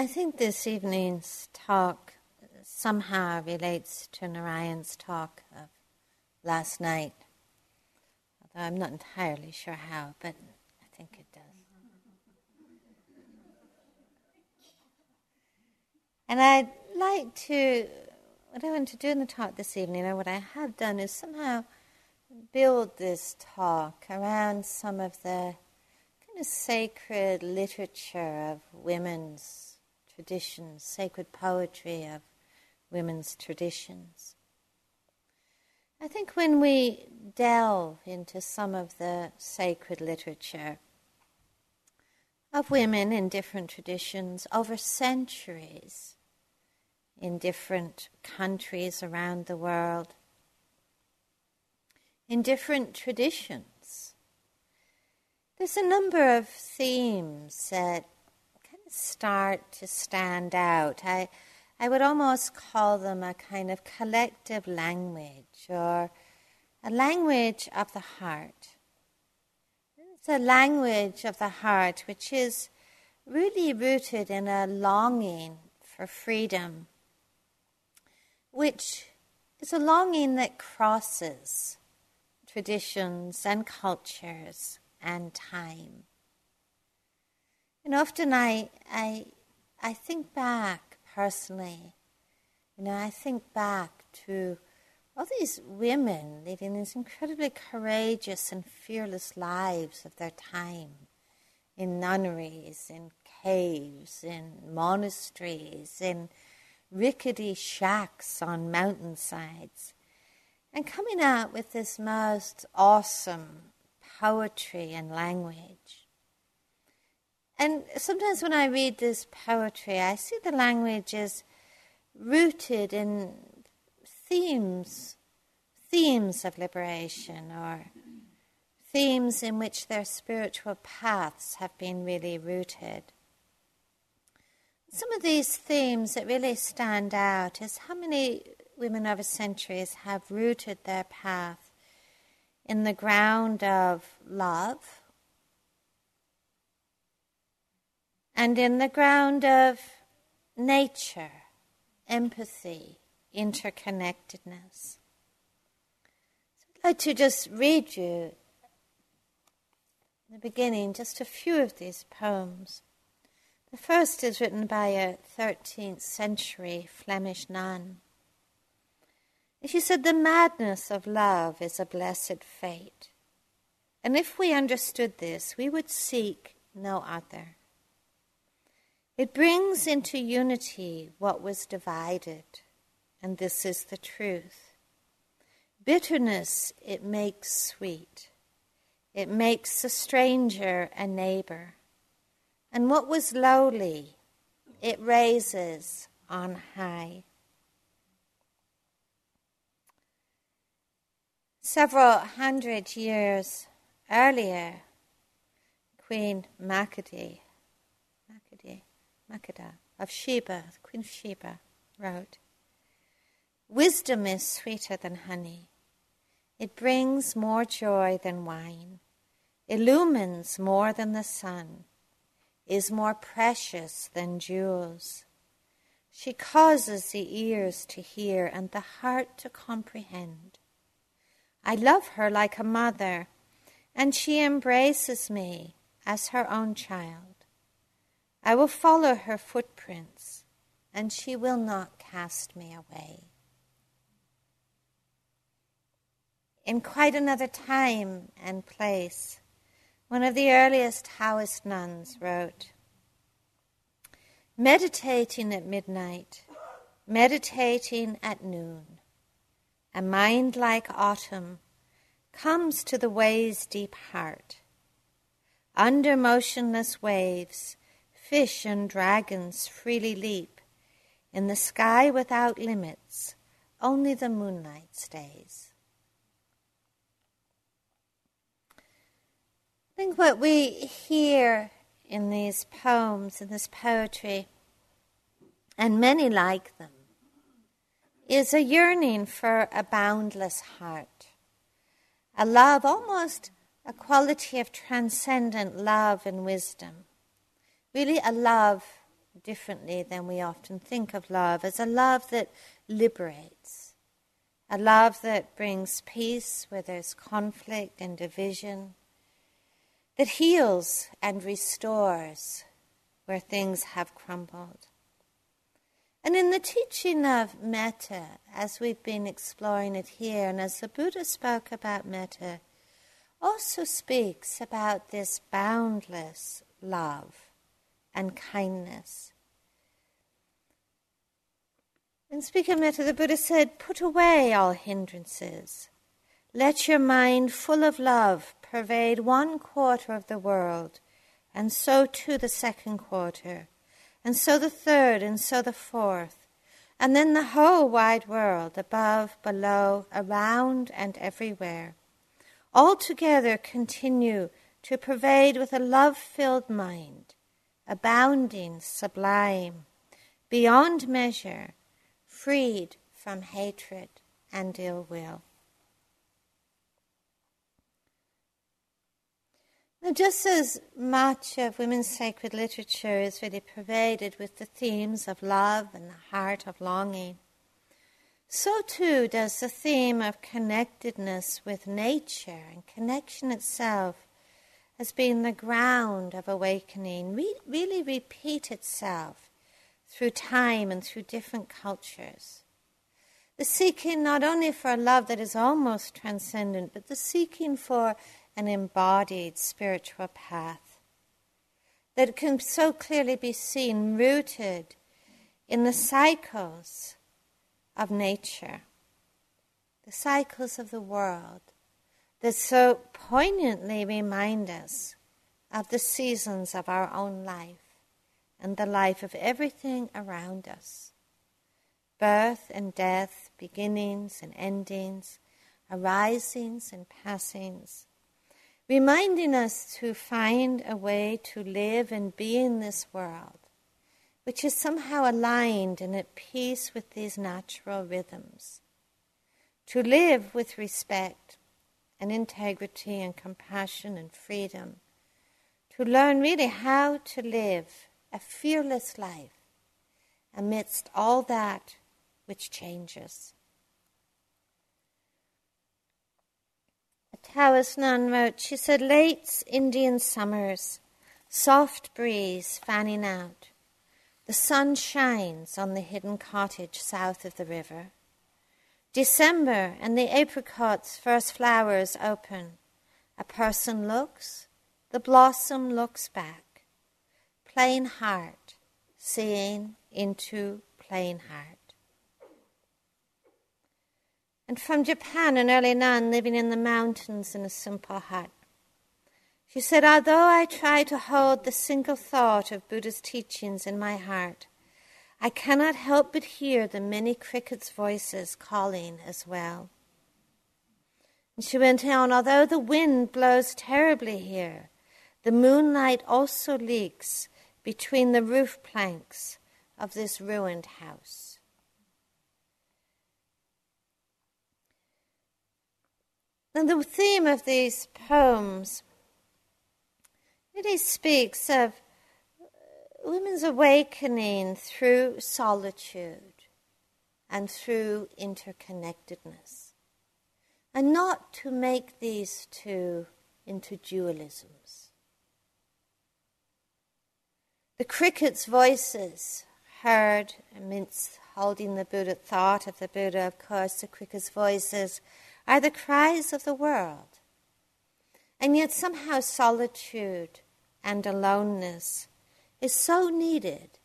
I think this evening's talk somehow relates to Narayan's talk of last night. Although I'm not entirely sure how, but I think it does. And I'd like to, what I want to do in the talk this evening, and what I have done, is somehow build this talk around some of the kind of sacred literature of women's traditions, sacred poetry of women's traditions. I think when we delve into some of the sacred literature of women in different traditions over centuries, in different countries around the world, in different traditions, there's a number of themes that start to stand out. I, I would almost call them a kind of collective language or a language of the heart. It's a language of the heart which is really rooted in a longing for freedom, which is a longing that crosses traditions and cultures and time. And often I, I, I think back personally, you know, I think back to all these women leading these incredibly courageous and fearless lives of their time in nunneries, in caves, in monasteries, in rickety shacks on mountainsides, and coming out with this most awesome poetry and language. And sometimes when I read this poetry, I see the language is rooted in themes, themes of liberation, or themes in which their spiritual paths have been really rooted. Some of these themes that really stand out is how many women over centuries have rooted their path in the ground of love and in the ground of nature, empathy, interconnectedness. So I'd like to just read you in the beginning just a few of these poems. The first is written by a 13th century Flemish nun. She said, The madness of love is a blessed fate. And if we understood this, we would seek no other. It brings into unity what was divided, and this is the truth. Bitterness it makes sweet, it makes a stranger a neighbor, and what was lowly it raises on high. Several hundred years earlier, Queen Makati Makeda of Sheba, the Queen of Sheba, wrote Wisdom is sweeter than honey. It brings more joy than wine, illumines more than the sun, is more precious than jewels. She causes the ears to hear and the heart to comprehend. I love her like a mother, and she embraces me as her own child. I will follow her footprints, and she will not cast me away. In quite another time and place, one of the earliest Taoist nuns wrote Meditating at midnight, meditating at noon, a mind like autumn comes to the way's deep heart. Under motionless waves, Fish and dragons freely leap. In the sky without limits, only the moonlight stays. I think what we hear in these poems, in this poetry, and many like them, is a yearning for a boundless heart, a love, almost a quality of transcendent love and wisdom really a love differently than we often think of love as a love that liberates, a love that brings peace where there's conflict and division, that heals and restores where things have crumbled. And in the teaching of metta, as we've been exploring it here, and as the Buddha spoke about metta, also speaks about this boundless love and kindness. In speaking of metta, the Buddha said, Put away all hindrances. Let your mind full of love pervade one quarter of the world, and so too the second quarter and so the third, and so the fourth, and then the whole wide world, above, below, around, and everywhere. All together continue to pervade with a love filled mind, abounding, sublime, beyond measure, freed from hatred and ill will. Now, just as much of women's sacred literature is really pervaded with the themes of love and the heart of longing, so too does the theme of connectedness with nature and connection itself as been the ground of awakening re- really repeat itself through time and through different cultures. The seeking not only for a love that is almost transcendent, but the seeking for an embodied spiritual path that can so clearly be seen rooted in the cycles of nature, the cycles of the world that so poignantly remind us of the seasons of our own life and the life of everything around us birth and death, beginnings and endings, arisings and passings reminding us to find a way to live and be in this world, which is somehow aligned and at peace with these natural rhythms. To live with respect and integrity and compassion and freedom. To learn really how to live a fearless life amidst all that which changes. A Taoist nun wrote, she said, late Indian summers, soft breeze fanning out. The sun shines on the hidden cottage south of the river. December and the apricot's first flowers open. A person looks, the blossom looks back. Plain heart, seeing into plain heart and from Japan, an early nun living in the mountains in a simple hut. She said, Although I try to hold the single thought of Buddha's teachings in my heart, I cannot help but hear the many crickets' voices calling as well. And she went on, Although the wind blows terribly here, the moonlight also leaks between the roof planks of this ruined house. And the theme of these poems really speaks of women's awakening through solitude and through interconnectedness, and not to make these two into dualisms. The cricket's voices heard amidst holding the Buddha thought of the Buddha, of course, the cricket's voices are the cries of the world. And yet, somehow, solitude and aloneness is so needed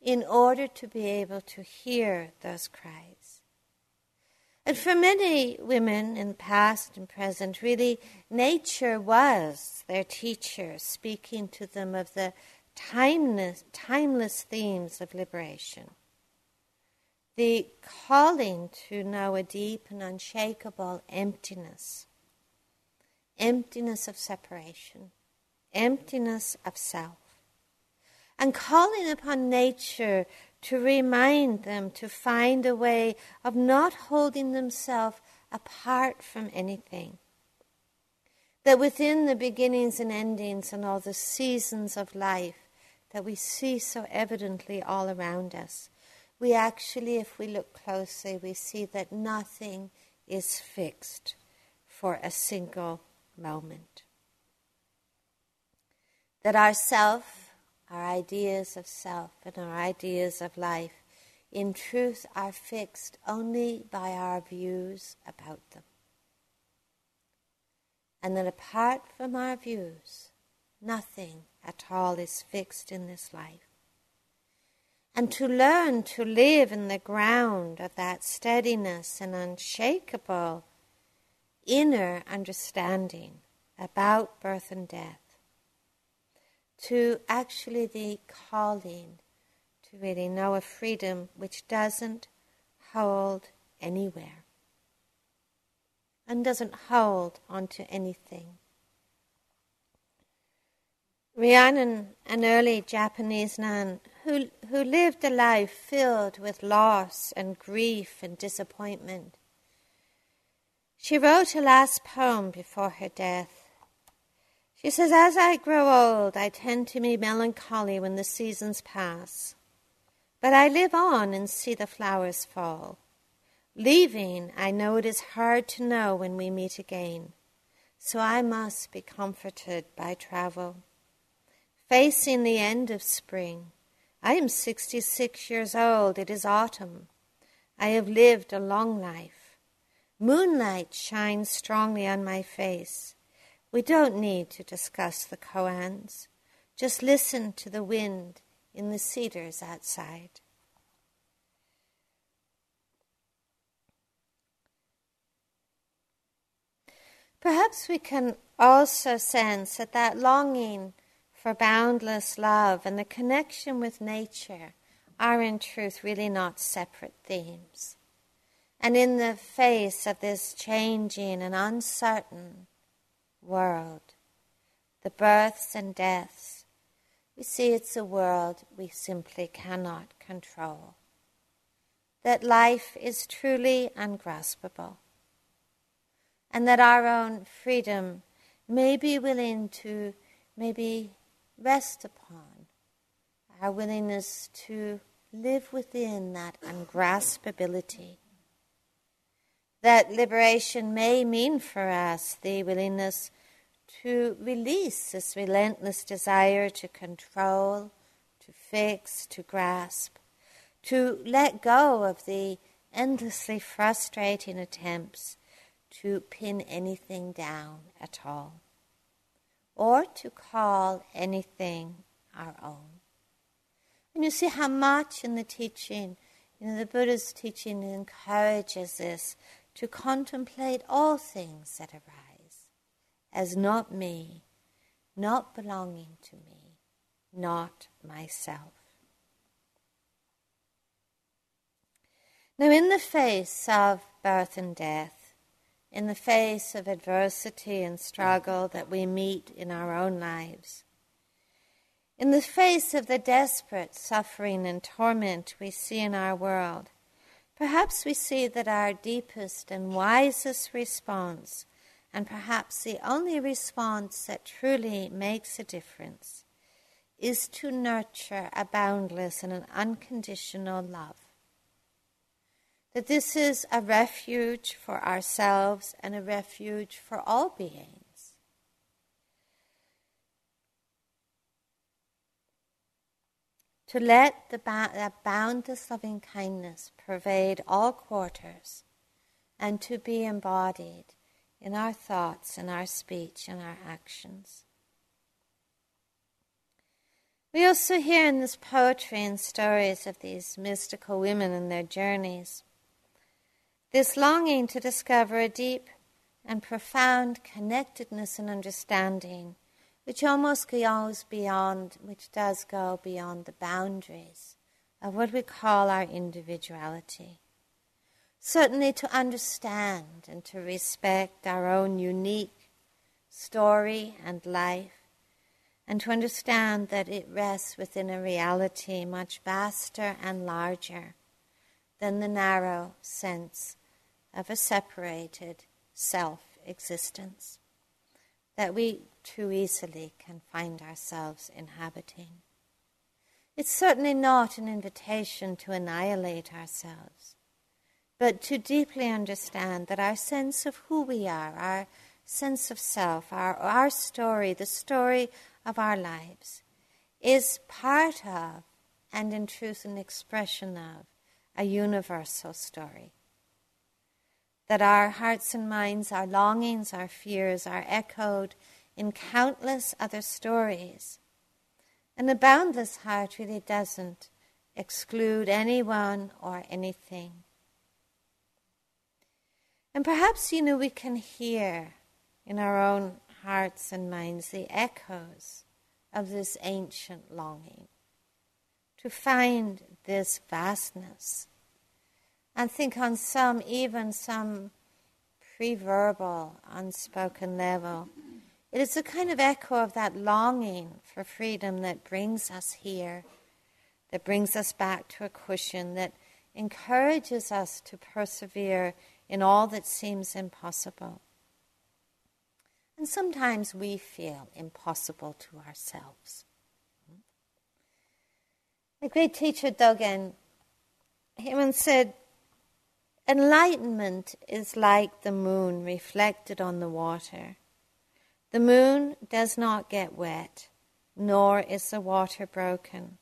in order to be able to hear those cries. And for many women in the past and present, really, nature was their teacher, speaking to them of the timeless, timeless themes of liberation. The calling to know a deep and unshakable emptiness, emptiness of separation, emptiness of self, and calling upon nature to remind them to find a way of not holding themselves apart from anything. That within the beginnings and endings and all the seasons of life, that we see so evidently all around us, we actually, if we look closely, we see that nothing is fixed for a single moment. That our self, our ideas of self, and our ideas of life, in truth, are fixed only by our views about them. And that apart from our views, nothing at all is fixed in this life. And to learn to live in the ground of that steadiness and unshakable inner understanding about birth and death, to actually the calling to really know a freedom which doesn't hold anywhere and doesn't hold onto anything. Ryonen, an early Japanese nun who, who lived a life filled with loss and grief and disappointment, she wrote a last poem before her death. She says, As I grow old, I tend to be melancholy when the seasons pass. But I live on and see the flowers fall. Leaving, I know it is hard to know when we meet again, so I must be comforted by travel. Facing the end of spring, I am 66 years old, it is autumn. I have lived a long life. Moonlight shines strongly on my face. We don't need to discuss the koans. Just listen to the wind in the cedars outside. Perhaps we can also sense that that longing for boundless love and the connection with nature are in truth really not separate themes. And in the face of this changing and uncertain world, the births and deaths, we see it's a world we simply cannot control. That life is truly ungraspable. And that our own freedom may be willing to maybe rest upon our willingness to live within that ungraspability. That liberation may mean for us the willingness to release this relentless desire to control, to fix, to grasp, to let go of the endlessly frustrating attempts to pin anything down at all, or to call anything our own. And you see how much in the teaching, you know, the Buddha's teaching encourages this to contemplate all things that arise as not me, not belonging to me, not myself. Now, in the face of birth and death, in the face of adversity and struggle that we meet in our own lives, in the face of the desperate suffering and torment we see in our world, perhaps we see that our deepest and wisest response and perhaps the only response that truly makes a difference is to nurture a boundless and an unconditional love. That this is a refuge for ourselves and a refuge for all beings. To let the ba- that boundless loving kindness pervade all quarters and to be embodied in our thoughts in our speech in our actions. We also hear in this poetry and stories of these mystical women and their journeys this longing to discover a deep and profound connectedness and understanding, which almost goes beyond, which does go beyond the boundaries of what we call our individuality certainly to understand and to respect our own unique story and life, and to understand that it rests within a reality much vaster and larger than the narrow sense of a separated self existence that we too easily can find ourselves inhabiting. It's certainly not an invitation to annihilate ourselves, but to deeply understand that our sense of who we are, our sense of self, our, our story, the story of our lives, is part of, and in truth, an expression of, a universal story. That our hearts and minds, our longings, our fears are echoed in countless other stories. And a boundless heart really doesn't exclude anyone or anything. And perhaps, you know, we can hear in our own hearts and minds the echoes of this ancient longing to find this vastness and think on some, even some pre verbal, unspoken level. It is a kind of echo of that longing for freedom that brings us here, that brings us back to a cushion, that encourages us to persevere in all that seems impossible. And sometimes we feel impossible to ourselves. The great teacher Dogen, he once said, Enlightenment is like the moon reflected on the water. The moon does not get wet, nor is the water broken.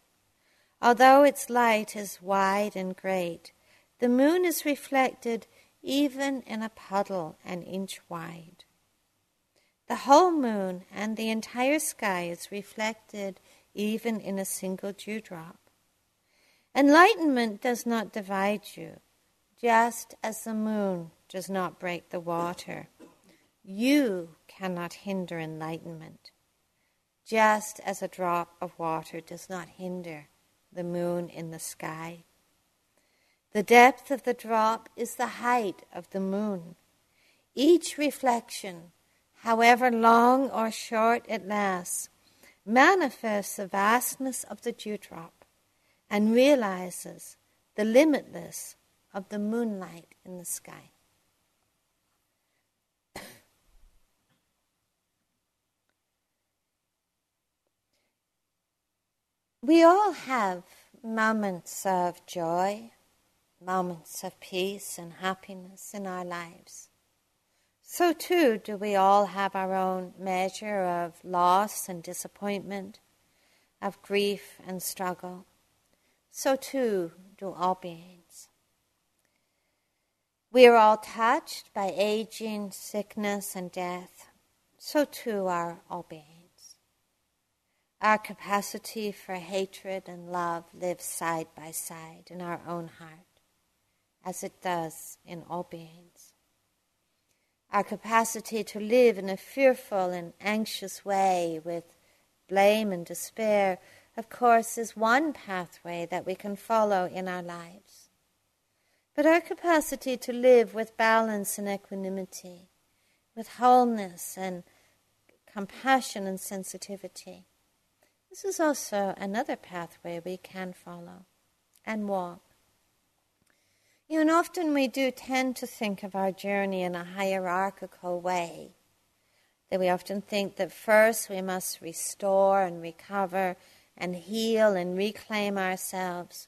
Although its light is wide and great, the moon is reflected even in a puddle an inch wide. The whole moon and the entire sky is reflected even in a single dewdrop. Enlightenment does not divide you, just as the moon does not break the water. You cannot hinder enlightenment, just as a drop of water does not hinder the moon in the sky. The depth of the drop is the height of the moon. Each reflection however long or short it lasts, manifests the vastness of the dewdrop and realizes the limitless of the moonlight in the sky. We all have moments of joy, moments of peace and happiness in our lives. So too do we all have our own measure of loss and disappointment, of grief and struggle. So too do all beings. We are all touched by aging, sickness, and death. So too are all beings. Our capacity for hatred and love lives side by side in our own heart, as it does in all beings. Our capacity to live in a fearful and anxious way with blame and despair, of course, is one pathway that we can follow in our lives. But our capacity to live with balance and equanimity, with wholeness and compassion and sensitivity, this is also another pathway we can follow and walk. You know, often we do tend to think of our journey in a hierarchical way. That we often think that first we must restore and recover and heal and reclaim ourselves.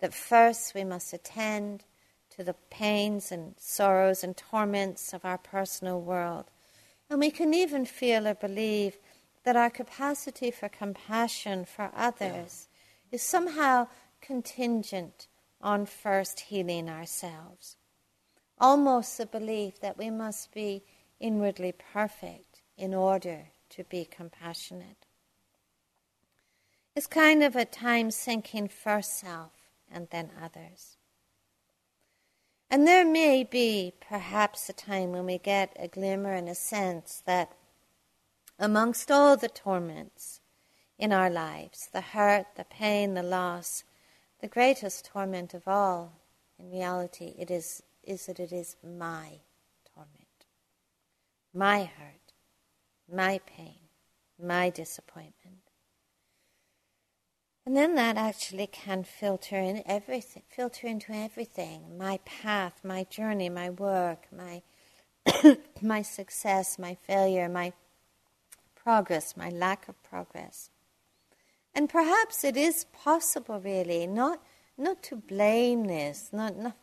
That first we must attend to the pains and sorrows and torments of our personal world. And we can even feel or believe that our capacity for compassion for others is somehow contingent on first healing ourselves. Almost the belief that we must be inwardly perfect in order to be compassionate. It's kind of a time sinking first self and then others. And there may be perhaps a time when we get a glimmer and a sense that amongst all the torments in our lives, the hurt, the pain, the loss, the greatest torment of all, in reality, it is, is that it is my torment, my hurt, my pain, my disappointment. And then that actually can filter in everything, filter into everything. My path, my journey, my work, my my success, my failure, my progress, my lack of progress. And perhaps it is possible, really, not, not to blame this, not, not,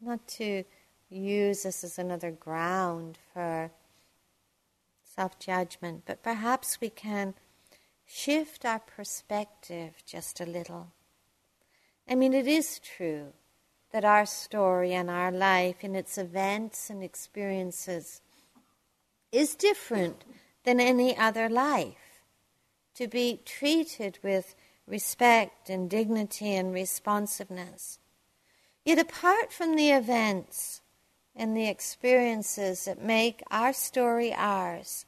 not to use this as another ground for self judgment, but perhaps we can shift our perspective just a little. I mean, it is true that our story and our life, in its events and experiences, is different than any other life. To be treated with respect and dignity and responsiveness. Yet, apart from the events and the experiences that make our story ours,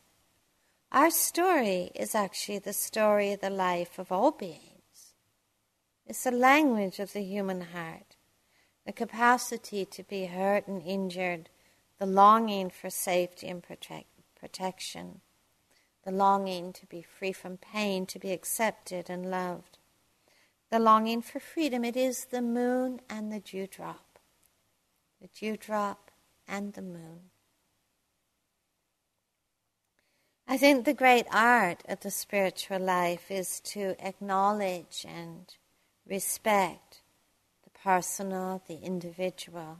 our story is actually the story of the life of all beings. It's the language of the human heart, the capacity to be hurt and injured, the longing for safety and protect, protection, the longing to be free from pain, to be accepted and loved, the longing for freedom. It is the moon and the dewdrop, the dewdrop and the moon. I think the great art of the spiritual life is to acknowledge and respect the personal, the individual,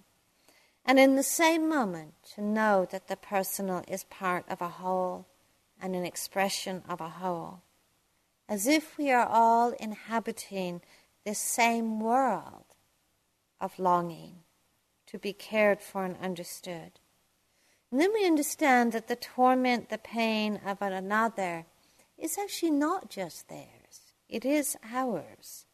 and in the same moment to know that the personal is part of a whole and an expression of a whole, as if we are all inhabiting this same world of longing to be cared for and understood. And then we understand that the torment, the pain of another is actually not just theirs, it is ours.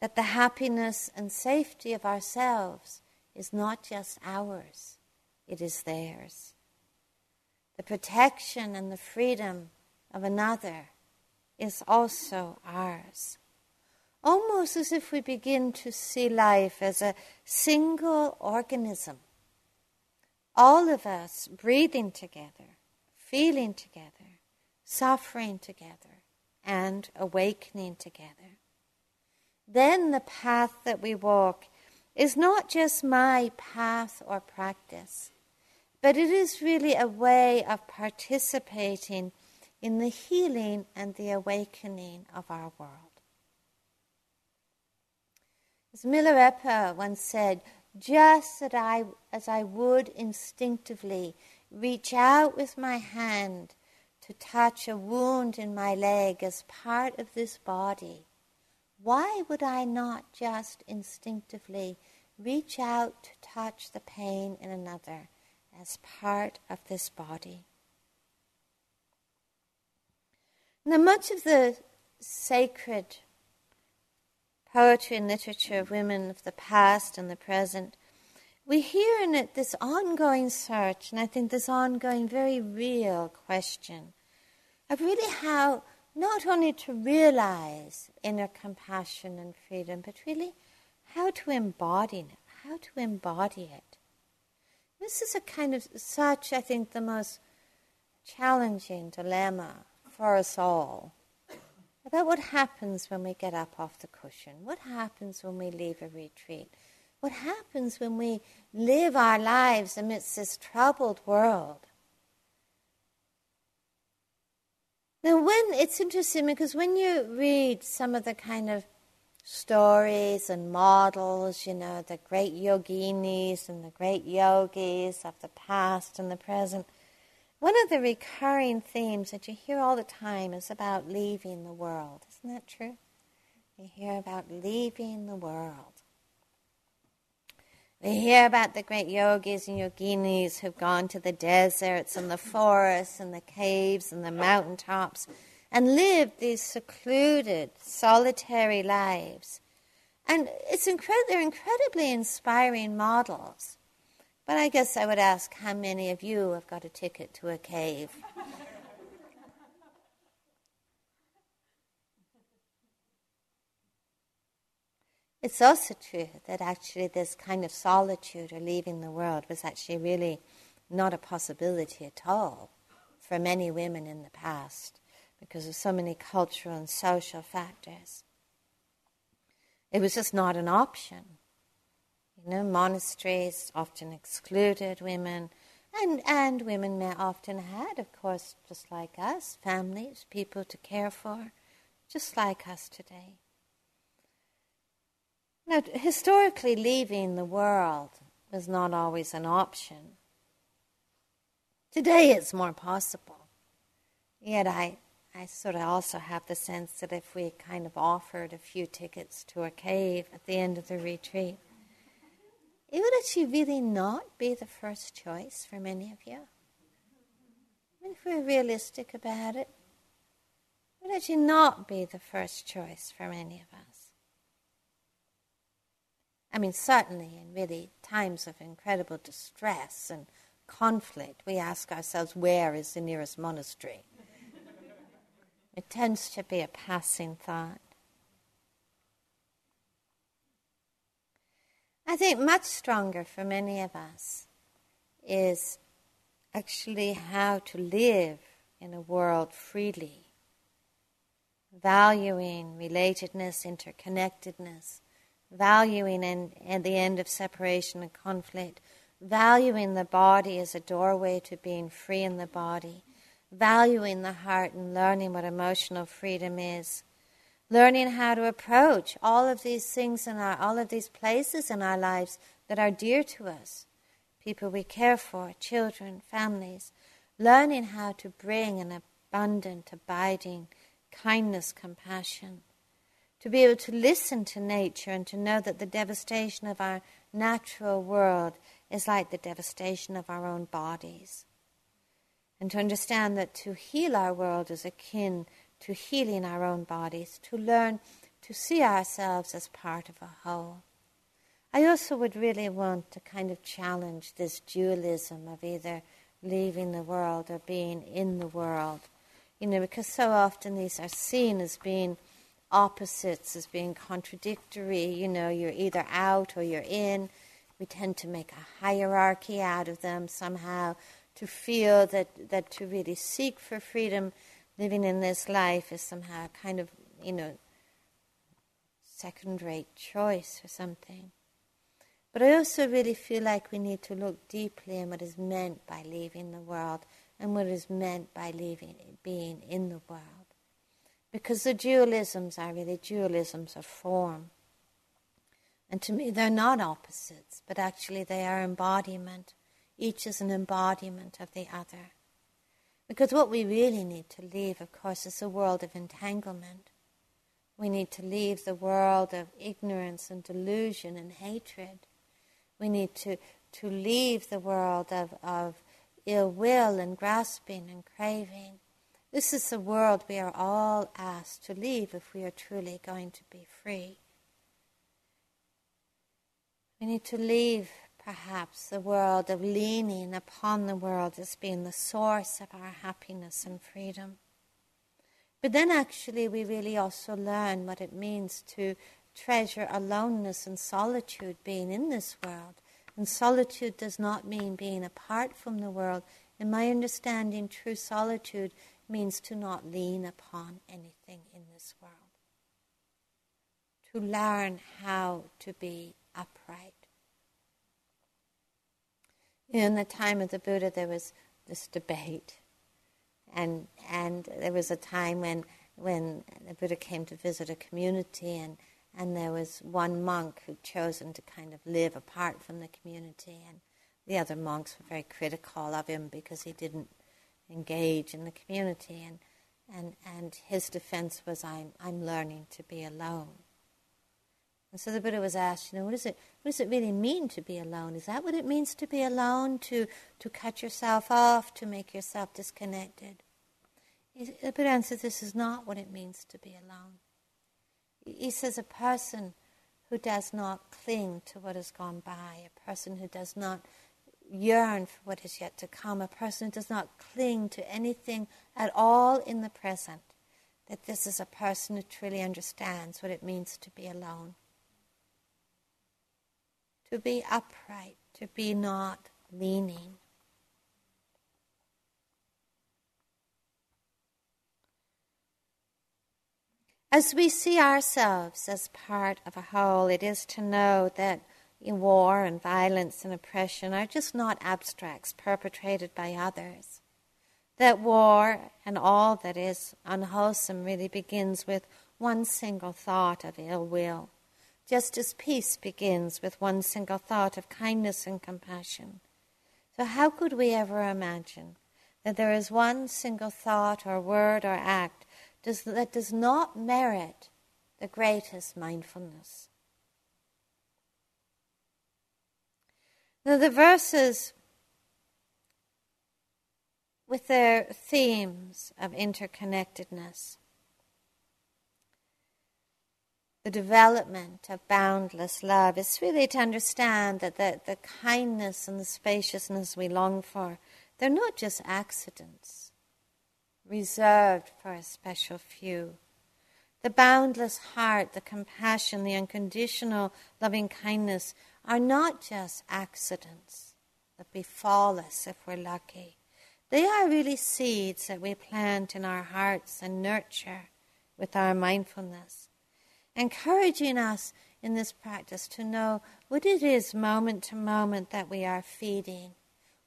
That the happiness and safety of ourselves is not just ours, it is theirs. The protection and the freedom of another is also ours. Almost as if we begin to see life as a single organism all of us breathing together, feeling together, suffering together, and awakening together. Then the path that we walk is not just my path or practice, but it is really a way of participating in the healing and the awakening of our world. As Milarepa once said, just as I, as I would instinctively reach out with my hand to touch a wound in my leg as part of this body, why would I not just instinctively reach out to touch the pain in another as part of this body? Now, much of the sacred poetry and literature of women of the past and the present, we hear in it this ongoing search, and I think this ongoing, very real question of really how not only to realize inner compassion and freedom, but really how to embody it, how to embody it. This is a kind of such, I think, the most challenging dilemma for us all about what happens when we get up off the cushion, what happens when we leave a retreat, what happens when we live our lives amidst this troubled world. Now, when it's interesting because when you read some of the kind of stories and models, you know, the great yoginis and the great yogis of the past and the present, one of the recurring themes that you hear all the time is about leaving the world. Isn't that true? You hear about leaving the world. We hear about the great yogis and yoginis who've gone to the deserts and the forests and the caves and the mountaintops and lived these secluded, solitary lives. And it's they're incredibly inspiring models. But I guess I would ask how many of you have got a ticket to a cave? it's also true that actually this kind of solitude or leaving the world was actually really not a possibility at all for many women in the past because of so many cultural and social factors. It was just not an option. You know, monasteries often excluded women, and, and women often had, of course, just like us, families, people to care for, just like us today. Now, historically, leaving the world was not always an option. Today it's more possible. Yet I, I sort of also have the sense that if we kind of offered a few tickets to a cave at the end of the retreat, it would actually really not be the first choice for many of you. If we're realistic about it, it would actually not be the first choice for many of us. I mean, certainly in really times of incredible distress and conflict, we ask ourselves, where is the nearest monastery? It tends to be a passing thought. I think much stronger for many of us is actually how to live in a world freely, valuing relatedness, interconnectedness, valuing in, in the end of separation and conflict, valuing the body as a doorway to being free in the body, valuing the heart and learning what emotional freedom is, learning how to approach all of these things in our, all of these places in our lives that are dear to us, people we care for, children, families, learning how to bring an abundant, abiding kindness, compassion. To be able to listen to nature and to know that the devastation of our natural world is like the devastation of our own bodies. And to understand that to heal our world is akin to healing our own bodies, to learn to see ourselves as part of a whole. I also would really want to kind of challenge this dualism of either leaving the world or being in the world. You know, because so often these are seen as being opposites as being contradictory. You know, you're either out or you're in. We tend to make a hierarchy out of them somehow to feel that, that to really seek for freedom, living in this life is somehow a kind of, you know, second rate choice or something. But I also really feel like we need to look deeply in what is meant by leaving the world and what is meant by leaving being in the world. Because the dualisms are really dualisms of form. And to me, they're not opposites, but actually they are embodiment. Each is an embodiment of the other. Because what we really need to leave, of course, is a world of entanglement. We need to leave the world of ignorance and delusion and hatred. We need to, to leave the world of, of ill will and grasping and craving. This is the world we are all asked to leave if we are truly going to be free. We need to leave, perhaps, the world of leaning upon the world as being the source of our happiness and freedom. But then, actually, we really also learn what it means to treasure aloneness and solitude being in this world. And solitude does not mean being apart from the world. In my understanding, true solitude means to not lean upon anything in this world. To learn how to be upright. In the time of the Buddha, there was this debate, and and there was a time when when the Buddha came to visit a community, and and there was one monk who'd chosen to kind of live apart from the community, and the other monks were very critical of him because he didn't engage in the community. And, and, and his defense was, I'm, I'm learning to be alone. And so the Buddha was asked, you know, what, is it, what does it really mean to be alone? Is that what it means to be alone? To, to cut yourself off, to make yourself disconnected? The Buddha answers, this is not what it means to be alone. He says, a person who does not cling to what has gone by, a person who does not yearn for what is yet to come, a person who does not cling to anything at all in the present, that this is a person who truly understands what it means to be alone. To be upright, to be not leaning. As we see ourselves as part of a whole, it is to know that war and violence and oppression are just not abstracts perpetrated by others. That war and all that is unwholesome really begins with one single thought of ill will, just as peace begins with one single thought of kindness and compassion. So, how could we ever imagine that there is one single thought or word or act that does not merit the greatest mindfulness? Now, the verses with their themes of interconnectedness, the development of boundless love, is really to understand that the, the kindness and the spaciousness we long for, they're not just accidents reserved for a special few. The boundless heart, the compassion, the unconditional loving kindness are not just accidents that befall us if we're lucky. They are really seeds that we plant in our hearts and nurture with our mindfulness, encouraging us in this practice to know what it is moment to moment that we are feeding,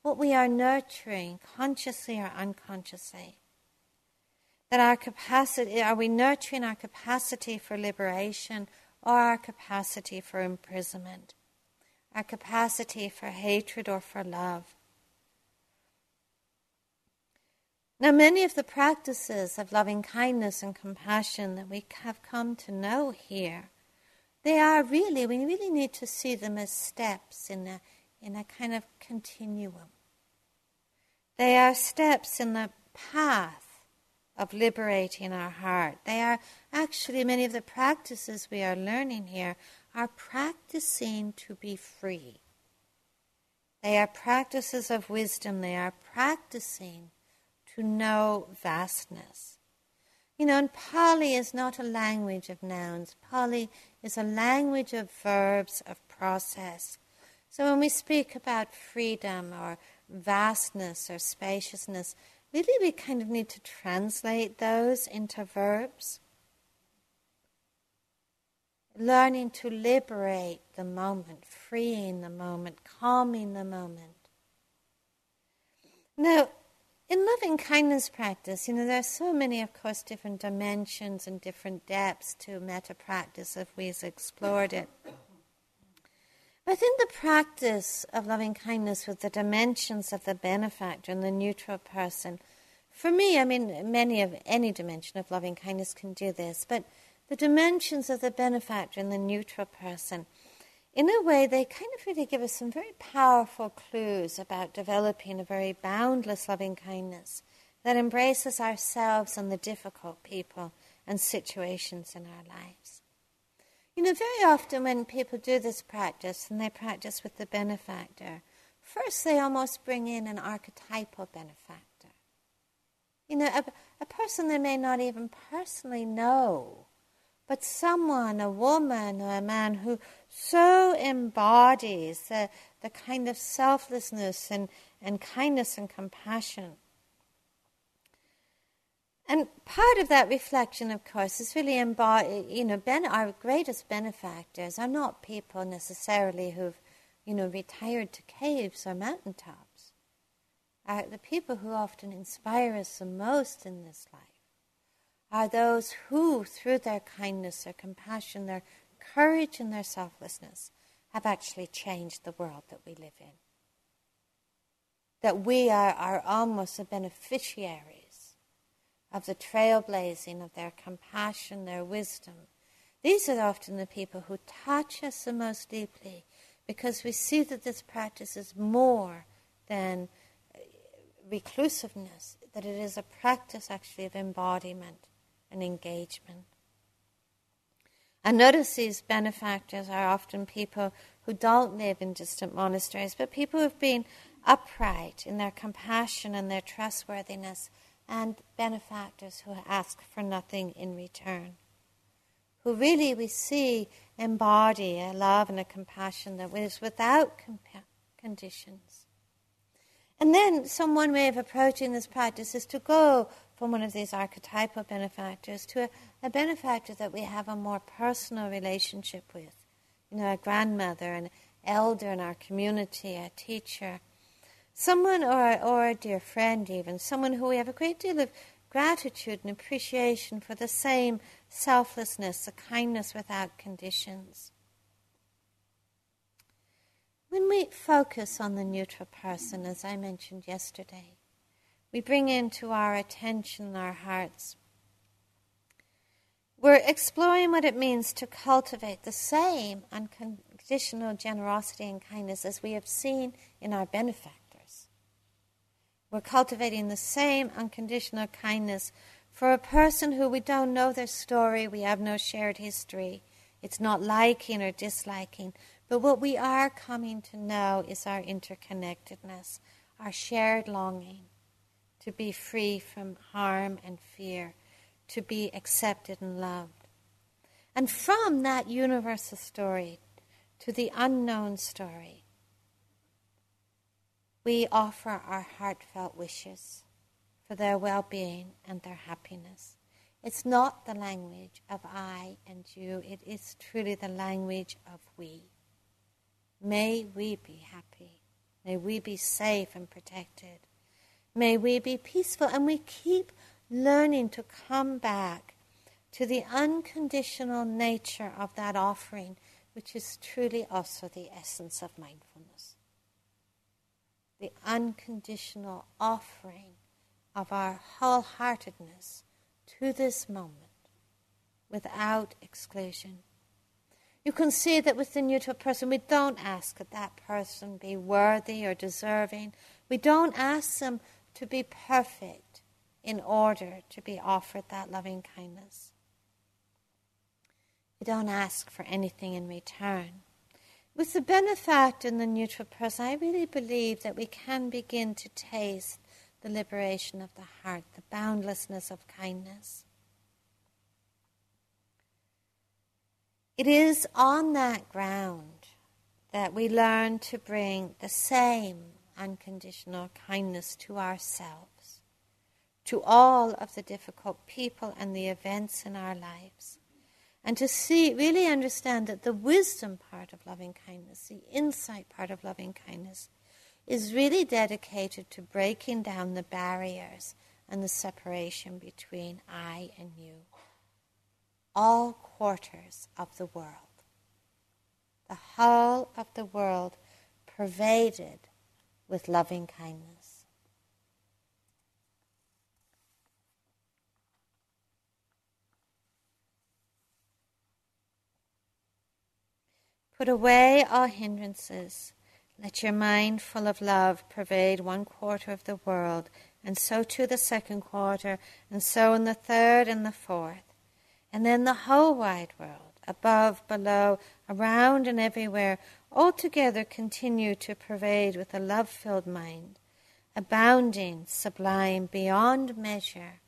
what we are nurturing consciously or unconsciously. That our capacity, are we nurturing our capacity for liberation or our capacity for imprisonment? our capacity for hatred or for love. Now, many of the practices of loving kindness and compassion that we have come to know here, they are really, we really need to see them as steps in a, in a kind of continuum. They are steps in the path of liberating our heart. They are actually many of the practices we are learning here are practicing to be free. They are practices of wisdom. They are practicing to know vastness. You know, and Pali is not a language of nouns. Pali is a language of verbs, of process. So when we speak about freedom or vastness or spaciousness, really we kind of need to translate those into verbs learning to liberate the moment, freeing the moment, calming the moment. Now, in loving kindness practice, you know, there are so many, of course, different dimensions and different depths to metta practice if we've explored it. But in the practice of loving kindness with the dimensions of the benefactor and the neutral person, for me, I mean, many of any dimension of loving kindness can do this, but the dimensions of the benefactor and the neutral person, in a way, they kind of really give us some very powerful clues about developing a very boundless loving kindness that embraces ourselves and the difficult people and situations in our lives. You know, very often when people do this practice and they practice with the benefactor, first they almost bring in an archetypal benefactor. You know, a, a person they may not even personally know but someone, a woman or a man who so embodies the, the kind of selflessness and, and kindness and compassion. And part of that reflection, of course, is really embody, you know, ben, our greatest benefactors are not people necessarily who've, you know, retired to caves or mountaintops. Are the people who often inspire us the most in this life are those who, through their kindness, their compassion, their courage, and their selflessness, have actually changed the world that we live in. That we are, are almost the beneficiaries of the trailblazing of their compassion, their wisdom. These are often the people who touch us the most deeply because we see that this practice is more than uh, reclusiveness, that it is a practice actually of embodiment and engagement. And notice these benefactors are often people who don't live in distant monasteries, but people who've been upright in their compassion and their trustworthiness, and benefactors who ask for nothing in return. Who really we see embody a love and a compassion that is without compa- conditions. And then, some one way of approaching this practice is to go from one of these archetypal benefactors to a, a benefactor that we have a more personal relationship with. You know, a grandmother, an elder in our community, a teacher, someone or, or a dear friend, even, someone who we have a great deal of gratitude and appreciation for the same selflessness, the kindness without conditions. When we focus on the neutral person, as I mentioned yesterday, we bring into our attention, our hearts, we're exploring what it means to cultivate the same unconditional generosity and kindness as we have seen in our benefactors. We're cultivating the same unconditional kindness for a person who we don't know their story, we have no shared history, it's not liking or disliking, but what we are coming to know is our interconnectedness, our shared longing to be free from harm and fear to be accepted and loved. And from that universal story to the unknown story, we offer our heartfelt wishes for their well being and their happiness. It's not the language of I and you, it is truly the language of we. May we be happy. May we be safe and protected. May we be peaceful. And we keep learning to come back to the unconditional nature of that offering, which is truly also the essence of mindfulness. The unconditional offering of our wholeheartedness to this moment without exclusion. You can see that with the neutral person, we don't ask that that person be worthy or deserving. We don't ask them to be perfect in order to be offered that loving kindness. We don't ask for anything in return. With the benefactor and the neutral person, I really believe that we can begin to taste the liberation of the heart, the boundlessness of kindness. It is on that ground that we learn to bring the same unconditional kindness to ourselves to all of the difficult people and the events in our lives. And to see, really understand that the wisdom part of loving kindness, the insight part of loving kindness, is really dedicated to breaking down the barriers and the separation between I and you. All quarters of the world. The whole of the world pervaded with loving kindness. Put away all hindrances. Let your mind full of love pervade one quarter of the world, and so to the second quarter, and so in the third and the fourth. And then the whole wide world, above, below, around, and everywhere, altogether continue to pervade with a love filled mind, abounding, sublime, beyond measure,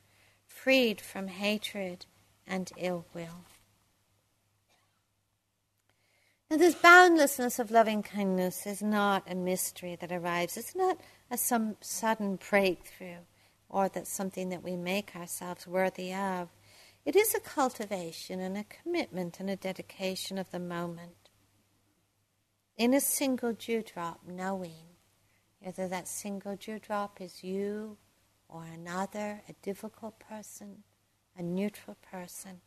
freed from hatred and ill will. Now, this boundlessness of loving kindness is not a mystery that arrives. It's not a some sudden breakthrough or that something that we make ourselves worthy of. It is a cultivation and a commitment and a dedication of the moment. In a single dewdrop, knowing whether that single dewdrop is you or another, a difficult person, a neutral person.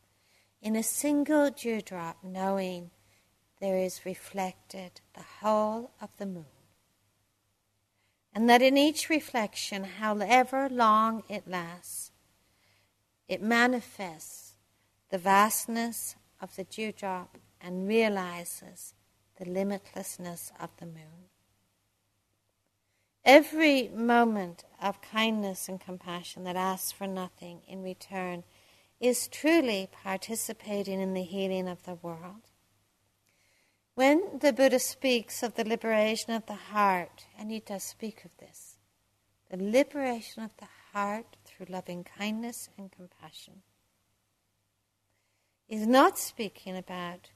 In a single dewdrop, knowing there is reflected the whole of the moon. And that in each reflection, however long it lasts, it manifests the vastness of the dewdrop and realizes the limitlessness of the moon. Every moment of kindness and compassion that asks for nothing in return is truly participating in the healing of the world. When the Buddha speaks of the liberation of the heart, and he does speak of this, the liberation of the heart through loving kindness and compassion, he's not speaking about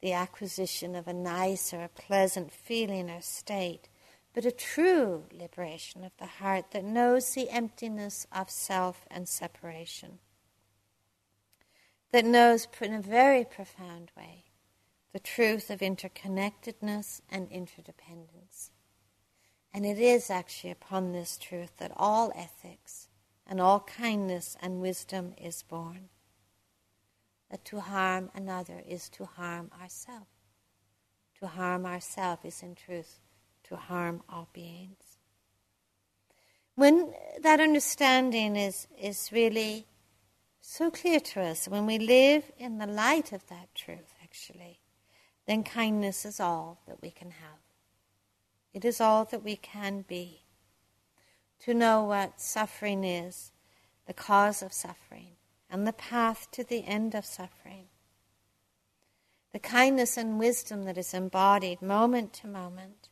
the acquisition of a nice or a pleasant feeling or state, but a true liberation of the heart that knows the emptiness of self and separation, that knows in a very profound way the truth of interconnectedness and interdependence. And it is actually upon this truth that all ethics and all kindness and wisdom is born. that to harm another is to harm ourselves. To harm ourselves is in truth to harm all beings. When that understanding is, is really so clear to us, when we live in the light of that truth, actually, then kindness is all that we can have. It is all that we can be. To know what suffering is, the cause of suffering, and the path to the end of suffering. The kindness and wisdom that is embodied moment to moment.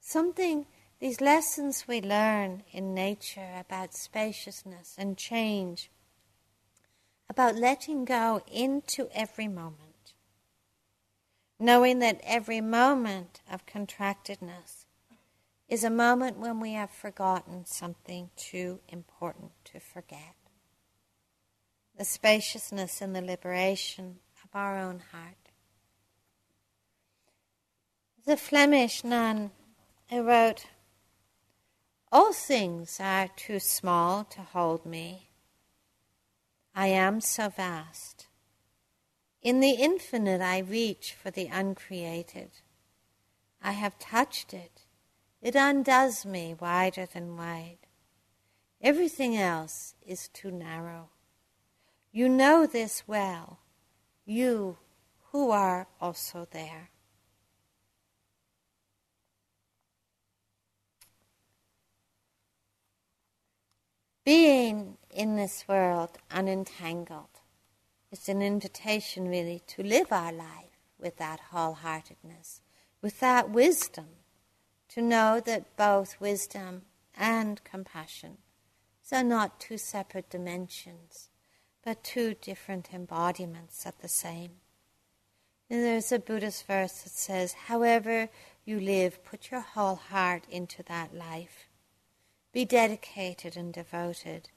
Something, these lessons we learn in nature about spaciousness and change, about letting go into every moment knowing that every moment of contractedness is a moment when we have forgotten something too important to forget. The spaciousness and the liberation of our own heart. The Flemish nun who wrote, All things are too small to hold me. I am so vast. In the infinite, I reach for the uncreated. I have touched it. It undoes me wider than wide. Everything else is too narrow. You know this well, you who are also there. Being in this world unentangled is an invitation, really, to live our life with that wholeheartedness, with that wisdom, to know that both wisdom and compassion are not two separate dimensions, but two different embodiments of the same. And there's a Buddhist verse that says, However you live, put your whole heart into that life. Be dedicated and devoted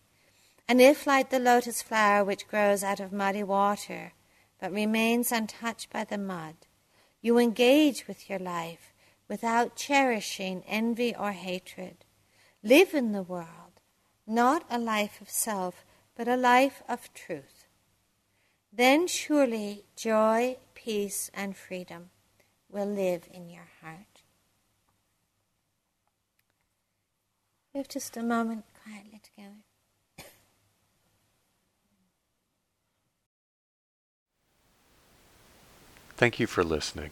and if, like the lotus flower which grows out of muddy water, but remains untouched by the mud, you engage with your life without cherishing envy or hatred, live in the world, not a life of self, but a life of truth, then surely joy, peace, and freedom will live in your heart. We have just a moment quietly together. Thank you for listening.